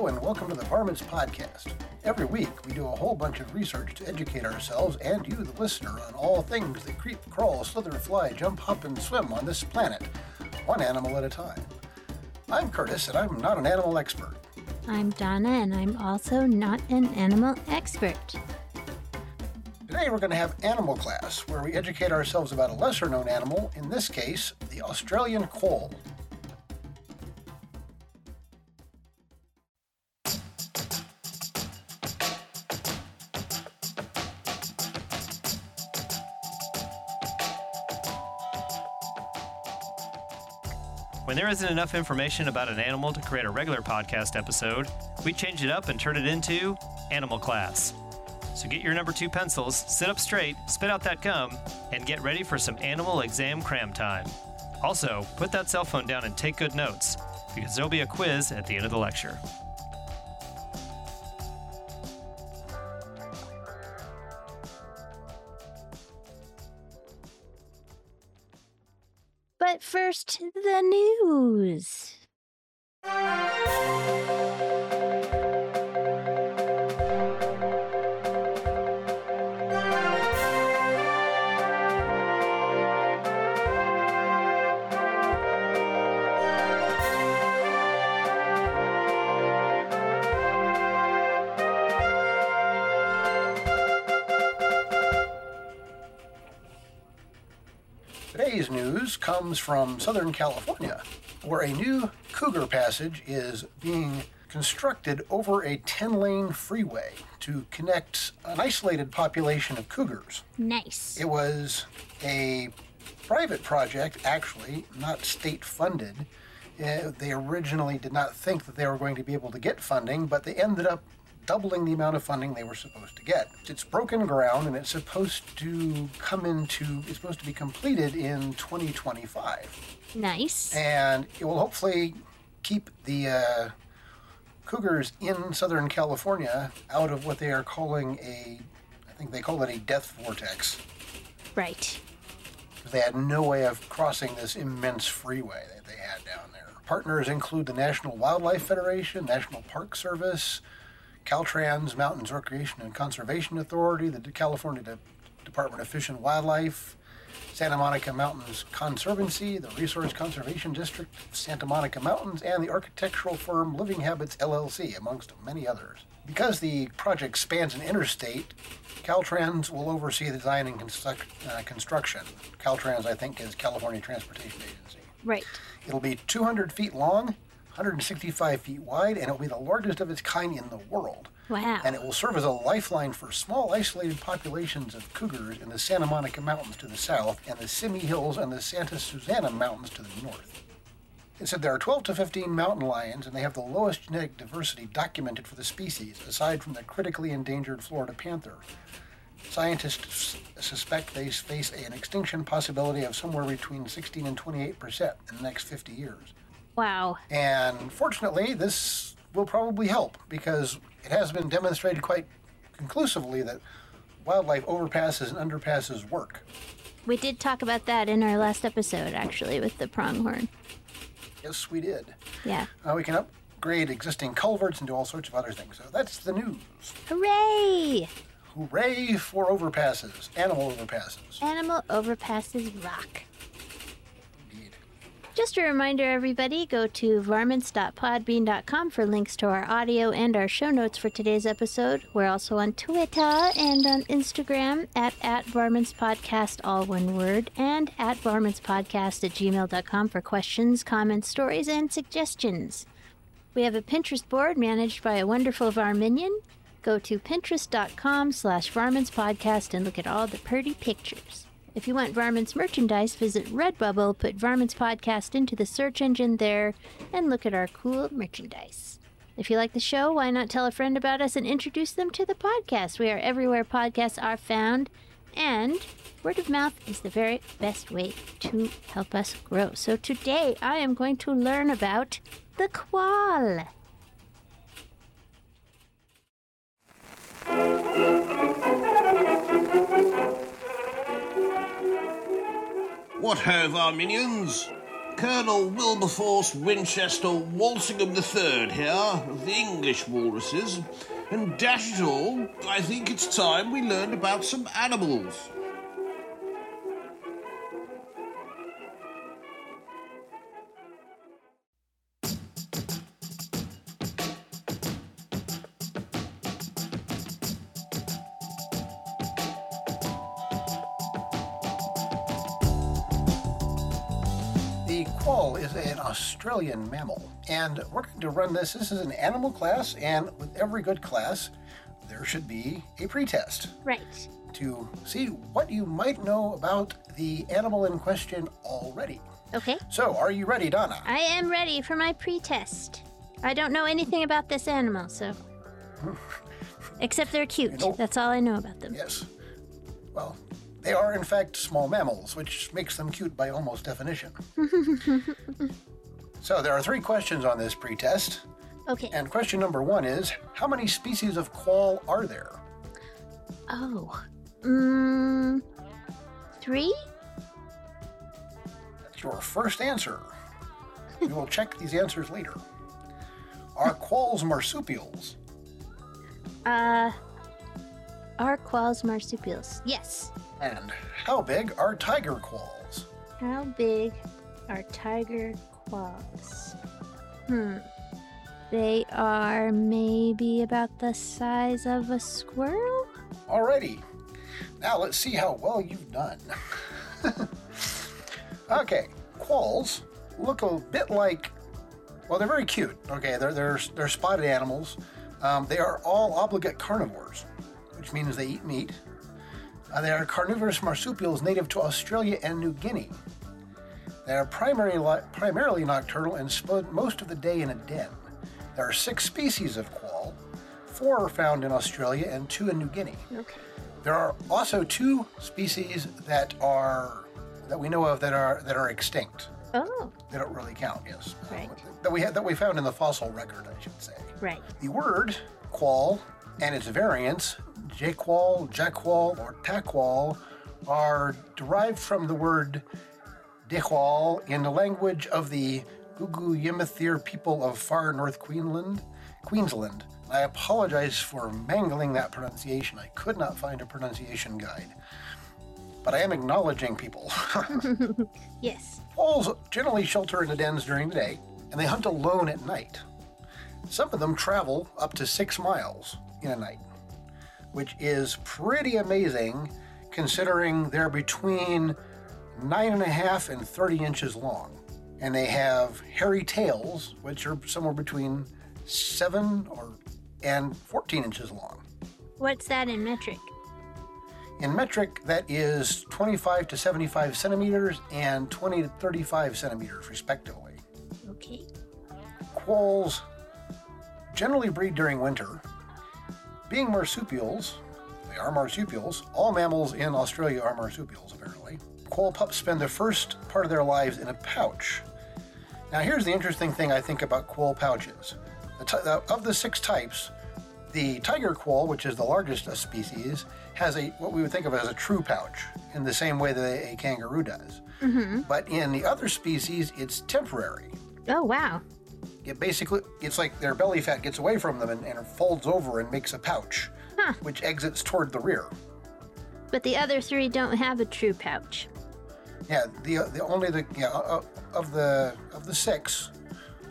Hello, and welcome to the Varmints Podcast. Every week, we do a whole bunch of research to educate ourselves and you, the listener, on all things that creep, crawl, slither, fly, jump, hop, and swim on this planet, one animal at a time. I'm Curtis, and I'm not an animal expert. I'm Donna, and I'm also not an animal expert. Today, we're going to have Animal Class, where we educate ourselves about a lesser known animal, in this case, the Australian quoll. Isn't enough information about an animal to create a regular podcast episode, we change it up and turn it into Animal Class. So get your number two pencils, sit up straight, spit out that gum, and get ready for some animal exam cram time. Also, put that cell phone down and take good notes, because there'll be a quiz at the end of the lecture. First, the news. Today's news comes from Southern California, where a new cougar passage is being constructed over a 10 lane freeway to connect an isolated population of cougars. Nice. It was a private project, actually, not state funded. Uh, they originally did not think that they were going to be able to get funding, but they ended up doubling the amount of funding they were supposed to get. It's broken ground and it's supposed to come into, it's supposed to be completed in 2025. Nice. And it will hopefully keep the uh, cougars in Southern California out of what they are calling a, I think they call it a death vortex. Right. They had no way of crossing this immense freeway that they had down there. Partners include the National Wildlife Federation, National Park Service, Caltrans, Mountains Recreation and Conservation Authority, the California De- Department of Fish and Wildlife, Santa Monica Mountains Conservancy, the Resource Conservation District of Santa Monica Mountains, and the architectural firm Living Habitats LLC, amongst many others. Because the project spans an interstate, Caltrans will oversee the design and construct, uh, construction. Caltrans, I think, is California Transportation Agency. Right. It'll be 200 feet long, 165 feet wide, and it will be the largest of its kind in the world. Wow. And it will serve as a lifeline for small, isolated populations of cougars in the Santa Monica Mountains to the south and the Simi Hills and the Santa Susana Mountains to the north. It said there are 12 to 15 mountain lions, and they have the lowest genetic diversity documented for the species, aside from the critically endangered Florida panther. Scientists suspect they face an extinction possibility of somewhere between 16 and 28 percent in the next 50 years. Wow. And fortunately, this will probably help because it has been demonstrated quite conclusively that wildlife overpasses and underpasses work. We did talk about that in our last episode, actually, with the pronghorn. Yes, we did. Yeah. Uh, we can upgrade existing culverts and do all sorts of other things. So that's the news. Hooray! Hooray for overpasses, animal overpasses. Animal overpasses rock. Just a reminder, everybody, go to varmints.podbean.com for links to our audio and our show notes for today's episode. We're also on Twitter and on Instagram at, at varmintspodcast, all one word, and at varmintspodcast at gmail.com for questions, comments, stories, and suggestions. We have a Pinterest board managed by a wonderful Varminion. Go to pinterest.com slash varmintspodcast and look at all the pretty pictures. If you want Varmints merchandise, visit Redbubble, put Varmints Podcast into the search engine there, and look at our cool merchandise. If you like the show, why not tell a friend about us and introduce them to the podcast? We are everywhere podcasts are found, and word of mouth is the very best way to help us grow. So today I am going to learn about the quoll. What ho, Varminions! Colonel Wilberforce Winchester Walsingham III here, of the English walruses. And dash it all, I think it's time we learned about some animals. Australian mammal, and we're going to run this. This is an animal class, and with every good class, there should be a pretest Right. to see what you might know about the animal in question already. Okay. So, are you ready, Donna? I am ready for my pre-test. I don't know anything about this animal, so. Except they're cute. know- That's all I know about them. Yes. Well, they are in fact small mammals, which makes them cute by almost definition. so, there are three questions on this pretest. Okay. And question number one is How many species of quoll are there? Oh. Mmm. Three? That's your first answer. we will check these answers later. Are quolls marsupials? Uh. Are quolls marsupials? Yes. And how big are tiger quolls? How big are tiger quolls? Hmm. They are maybe about the size of a squirrel? Alrighty. Now let's see how well you've done. okay, quolls look a bit like, well, they're very cute. Okay, they're they're they're spotted animals. Um, they are all obligate carnivores, which means they eat meat. Uh, they are carnivorous marsupials native to Australia and New Guinea. They are primarily primarily nocturnal and spend most of the day in a den. There are six species of quoll. Four are found in Australia and two in New Guinea. Okay. There are also two species that are that we know of that are that are extinct. Oh, They don't really count, yes. Right. That we had that we found in the fossil record, I should say. right. The word quoll and its variants, jaqual, jacqual, or taqual, are derived from the word dichwal in the language of the Gugu Yamathir people of far North Queensland. Queensland. I apologize for mangling that pronunciation. I could not find a pronunciation guide. But I am acknowledging people. Yes. Quolls generally shelter in the dens during the day, and they hunt alone at night. Some of them travel up to six miles in a night, which is pretty amazing considering they're between nine and a half and 30 inches long. And they have hairy tails, which are somewhere between seven or and 14 inches long. What's that in metric? In metric, that is 25 to 75 centimeters and 20 to 35 centimeters, respectively. Okay. Quolls generally breed during winter. Being marsupials, they are marsupials. All mammals in Australia are marsupials, apparently. Quoll pups spend the first part of their lives in a pouch. Now, here's the interesting thing I think about quoll pouches. The of the six types, the tiger quoll, which is the largest species, has a what we would think of as a true pouch, in the same way that a kangaroo does. Mm-hmm. But in the other species, it's temporary Oh, wow. it basically it's like their belly fat gets away from them and, and folds over and makes a pouch Huh. which exits toward the rear But the other three don't have a true pouch. Yeah the the only the yeah uh, of the of the six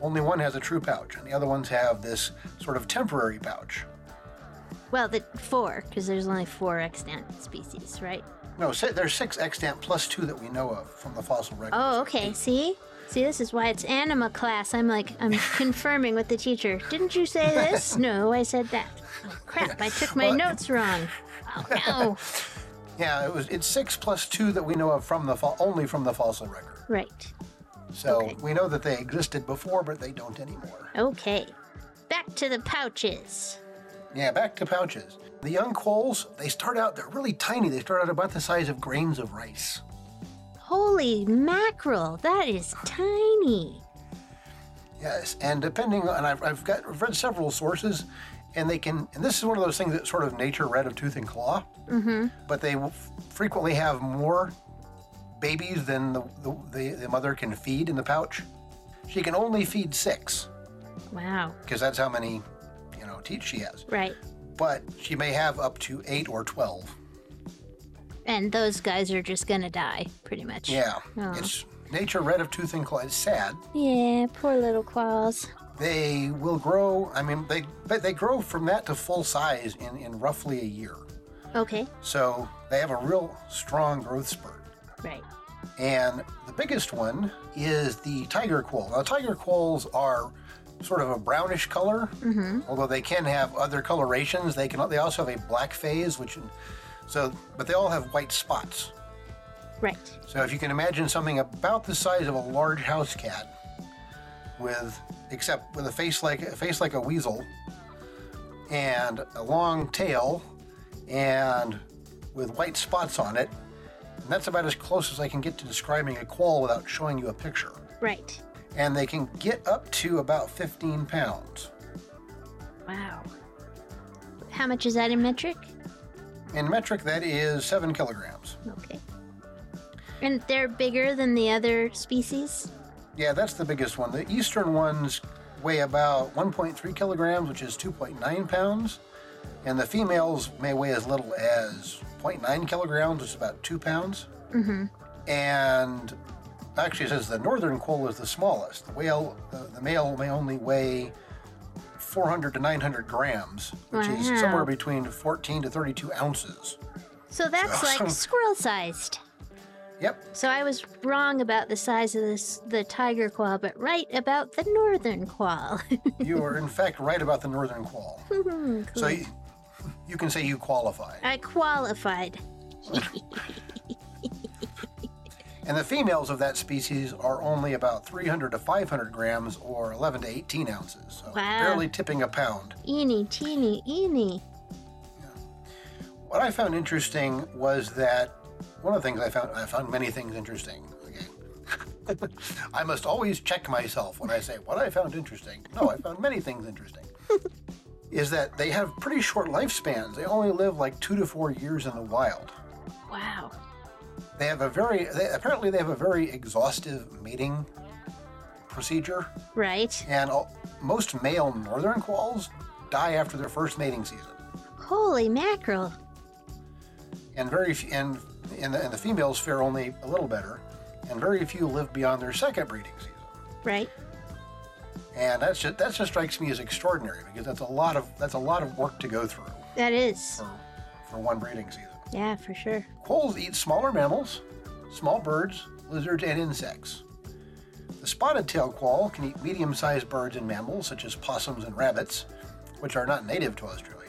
only one has a true pouch and the other ones have this sort of temporary pouch Well, the four, because there's only four extant species, right? no si- there's six extant plus two that we know of from the fossil record Oh, okay. See? See, this is why it's anima class. I'm like, I'm confirming with the teacher. Didn't you say this? No, I said that. Oh, crap. I took my Well, notes wrong. Oh, no. yeah it was it's six plus two that we know of from the fo- only from the fossil record Right. so Okay. we know that they existed before but they don't anymore Okay. Back to the pouches. Yeah, back to pouches. The young quolls, they start out, they're really tiny. They start out about the size of grains of rice. Holy mackerel. That is tiny. Yes, and depending on, I've, I've got, I've read several sources, and they can, and this is one of those things that sort of nature red of tooth and claw, mm-hmm. but they frequently have more babies than the, the, the, the mother can feed in the pouch. She can only feed six Wow. because that's how many, you know, teats she has. Right. But she may have up to eight or 12. And those guys are just gonna die, pretty much. Yeah. Oh. It's nature red of tooth and claw. It's sad. Yeah, poor little quolls. They will grow, I mean, they, they grow from that to full size in, in roughly a year. Okay. So they have a real strong growth spurt. Right. And the biggest one is the tiger quoll. Now, tiger quolls are sort of a brownish color, mm-hmm. although they can have other colorations. They can. They also have a black phase, which, so, but they all have white spots. Right. So if you can imagine something about the size of a large house cat, with except with a face like a face like a weasel, and a long tail, and with white spots on it, and that's about as close as I can get to describing a quoll without showing you a picture. Right. And they can get up to about 15 pounds. Wow. How much is that in metric? In metric, that is seven kilograms. Okay. And they're bigger than the other species? Yeah, that's the biggest one. The eastern ones weigh about 1.3 kilograms, which is 2.9 pounds, and the females may weigh as little as 0.9 kilograms, which is about two pounds. Mm-hmm. And actually, it says the northern quoll is the smallest. The whale, the, the male may only weigh 400 to 900 grams, which is somewhere between 14 to 32 ounces. So that's like squirrel sized. Yep, So I was wrong about the size of this the tiger quail, but right about the northern quail. you are in fact right about the northern quoll. Hmm, so you, you can say you qualify. I qualified. And the females of that species are only about 300 to 500 grams or 11 to 18 ounces. So Wow. barely tipping a pound. Eeny, teeny, eeny. What I found interesting was that one of the things I found, I found many things interesting. Okay. I must always check myself when I say what I found interesting. No, I found many things interesting. is that they have pretty short lifespans. They only live like two to four years in the wild. Wow. They have a very, they, apparently, they have a very exhaustive mating procedure. Right. And all, most male northern quolls die after their first mating season, Holy mackerel. and very few, and, and, the, and the females fare only a little better, and very few live beyond their second breeding season. Right. And that's just, that just strikes me as extraordinary because that's a lot of that's a lot of work to go through That is. for, for one breeding season. Yeah, for sure. Quolls eat smaller mammals, small birds, lizards, and insects. The spotted tail quoll can eat medium sized birds and mammals, such as possums and rabbits, which are not native to Australia.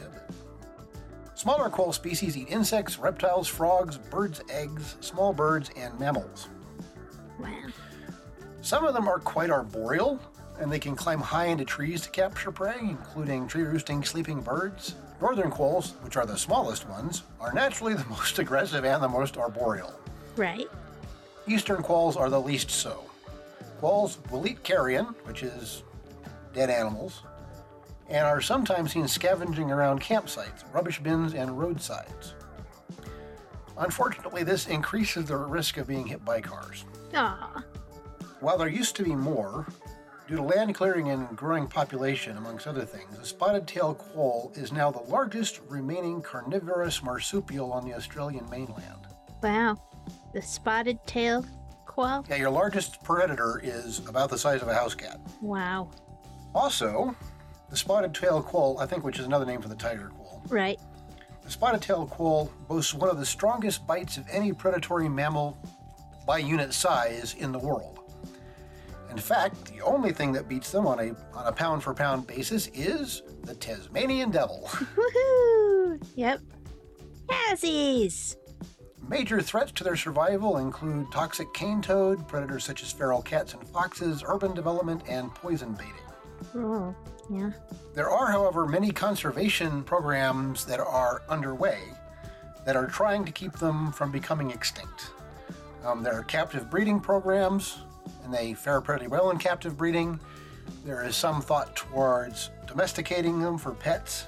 Smaller quoll species eat insects, reptiles, frogs, birds' eggs, small birds, and mammals. Wow. Some of them are quite arboreal, and they can climb high into trees to capture prey, including tree roosting sleeping birds. Northern quolls, which are the smallest ones, are naturally the most aggressive and the most arboreal. Right. Eastern quolls are the least so. Quolls will eat carrion, which is dead animals, and are sometimes seen scavenging around campsites, rubbish bins, and roadsides. Unfortunately, this increases their risk of being hit by cars. Aw. While there used to be more, due to land clearing and growing population, amongst other things, the spotted tail quoll is now the largest remaining carnivorous marsupial on the Australian mainland. Wow. The spotted tail quail? Yeah, your largest predator is about the size of a house cat. Wow. Also, the spotted tail quoll, I think, which is another name for the tiger quoll, Right. the spotted tail quoll boasts one of the strongest bites of any predatory mammal by unit size in the world. In fact, the only thing that beats them on a on a pound for pound basis is the Tasmanian devil. Woohoo! Yep. Yassies! Major threats to their survival include toxic cane toad, predators such as feral cats and foxes, urban development, and poison baiting. Oh, yeah. There are, however, many conservation programs that are underway that are trying to keep them from becoming extinct. Um, there are captive breeding programs, and they fare pretty well in captive breeding. There is some thought towards domesticating them for pets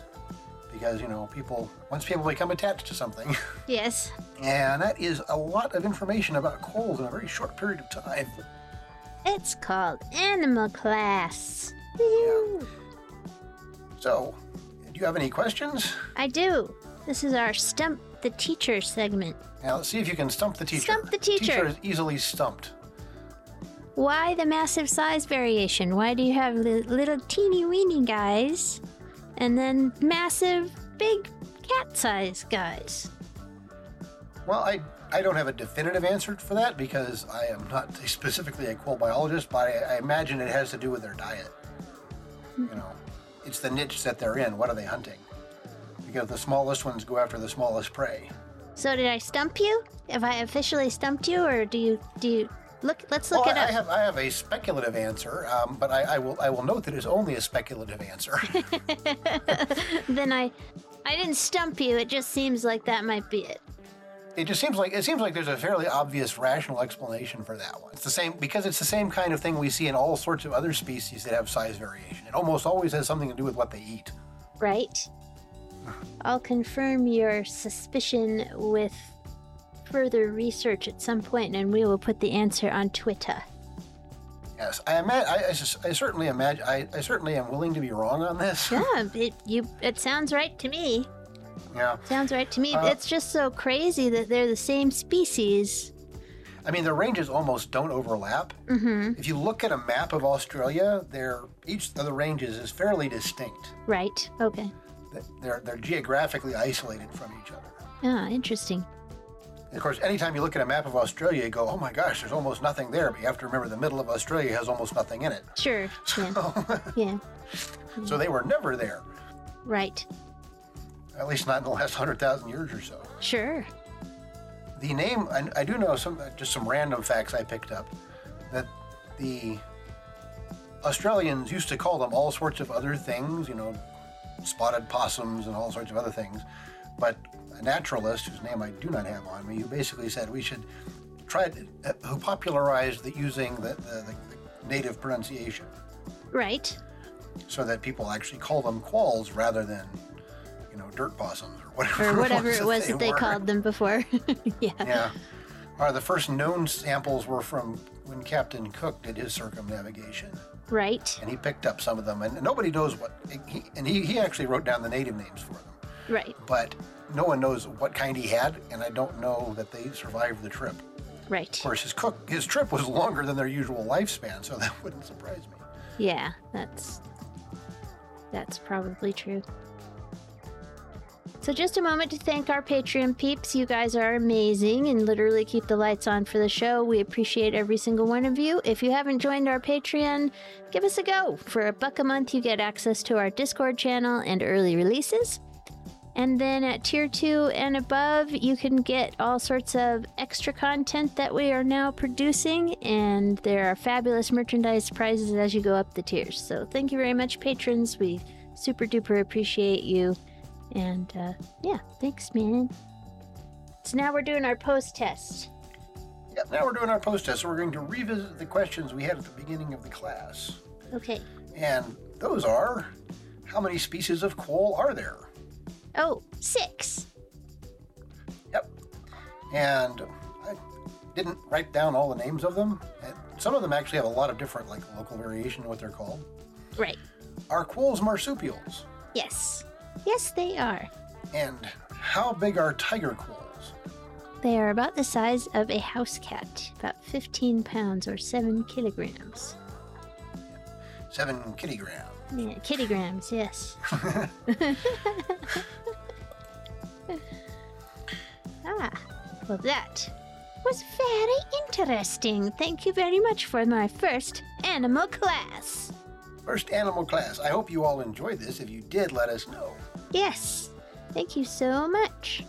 because you know people once people become attached to something, Yes. and that is a lot of information about quolls in a very short period of time. It's called Animal Class. So, do you have any questions? I do. This is our Stump the Teacher segment. Now let's see if you can stump the teacher. Stump the teacher. Teacher is easily stumped. Why the massive size variation? Why do you have the little teeny weeny guys and then massive big cat size guys? Well, I I don't have a definitive answer for that because I am not specifically a quoll biologist, but I, I imagine it has to do with their diet. You know, it's the niche that they're in. What are they hunting? Because the smallest ones go after the smallest prey. So did I stump you? Have I officially stumped you, or do you do you look? Let's look well, it I up. have I have a speculative answer, um, but I, I will I will note that it's only a speculative answer. then I, I didn't stump you. It just seems like that might be it. It just seems like it seems like there's a fairly obvious rational explanation for that one. It's the same because it's the same kind of thing we see in all sorts of other species that have size variation. It almost always has something to do with what they eat. Right. I'll confirm your suspicion with further research at some point, and we will put the answer on Twitter. Yes, I imagine. I, I, I certainly imagine. I, I certainly am willing to be wrong on this. Yeah, it you it sounds right to me. Yeah. Sounds right to me. Uh, it's just so crazy that they're the same species. I mean, the ranges almost don't overlap. Mm-hmm. If you look at a map of Australia, each of the ranges is fairly distinct. Right. Okay. They're they're geographically isolated from each other. Ah, interesting. And of course, anytime you look at a map of Australia, you go, "Oh my gosh, there's almost nothing there." But you have to remember the middle of Australia has almost nothing in it. Sure. Yeah. yeah. So they were never there, Right. At least not in the last hundred thousand years or so. Sure. The name, I, I do know some, just some random facts I picked up, that the Australians used to call them all sorts of other things, you know, spotted possums and all sorts of other things. But a naturalist, whose name I do not have on me, who basically said we should try to, uh, who popularized the using the, the, the native pronunciation Right. so that people actually call them quolls rather than, you know, dirt possums or whatever, Or whatever it was that they were. called them before. yeah. Yeah. The first known samples were from when Captain Cook did his circumnavigation, Right. and he picked up some of them, and nobody knows what. He, and he, he actually wrote down the native names for them, Right. but no one knows what kind he had, and I don't know that they survived the trip. Right. Of course, his cook his trip was longer than their usual lifespan, so that wouldn't surprise me. Yeah, that's that's probably true. So just a moment to thank our Patreon peeps. You guys are amazing and literally keep the lights on for the show. We appreciate every single one of you. If you haven't joined our Patreon, give us a go. For a buck a month, you get access to our Discord channel and early releases. And then at tier two and above, you can get all sorts of extra content that we are now producing, and there are fabulous merchandise prizes as you go up the tiers. So thank you very much, patrons. We super duper appreciate you. And uh, yeah, thanks, man. So now we're doing our post test. Yep. Now we're doing our post test, so we're going to revisit the questions we had at the beginning of the class, Okay. and those are: How many species of quoll are there? Oh, six. Yep. And I didn't write down all the names of them. And some of them actually have a lot of different, like local variation in what they're called. Right. Are quolls marsupials? Yes. Yes, they are. And how big are tiger quolls? They are about the size of a house cat, about 15 pounds or 7 kilograms. Seven kilogram. Yeah, kilograms, yes. ah, well, that was very interesting. Thank you very much for my first animal class. First animal class. I hope you all enjoyed this. If you did, let us know. Yes, thank you so much.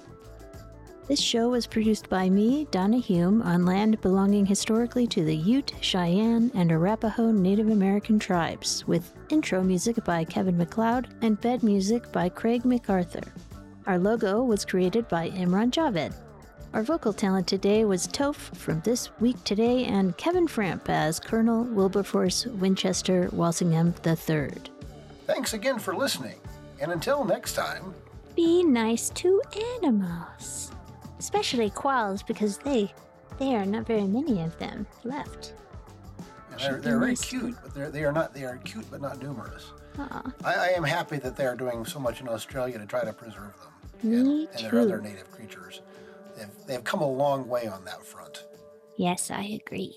This show was produced by me, Donna Hume, on land belonging historically to the Ute, Cheyenne, and Arapaho Native American tribes, with intro music by Kevin MacLeod and bed music by Craig MacArthur. Our logo was created by Imran Javed. Our vocal talent today was Toph from This Week Today and Kevin Framp as Colonel Wilberforce Winchester Walsingham III. Thanks again for listening. And until next time, be nice to animals, especially quolls because they there are not very many of them left. They're, they're very cute, but they're, they are not. They are cute, but not numerous. I, I am happy that they are doing so much in Australia to try to preserve them Me and, and their other native creatures. They've, they've come a long way on that front. yes, I agree.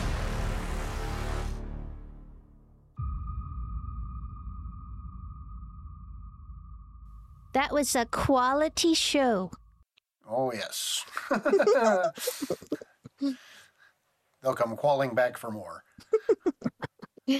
That was a quality show. Oh, yes. They'll come qualling back for more.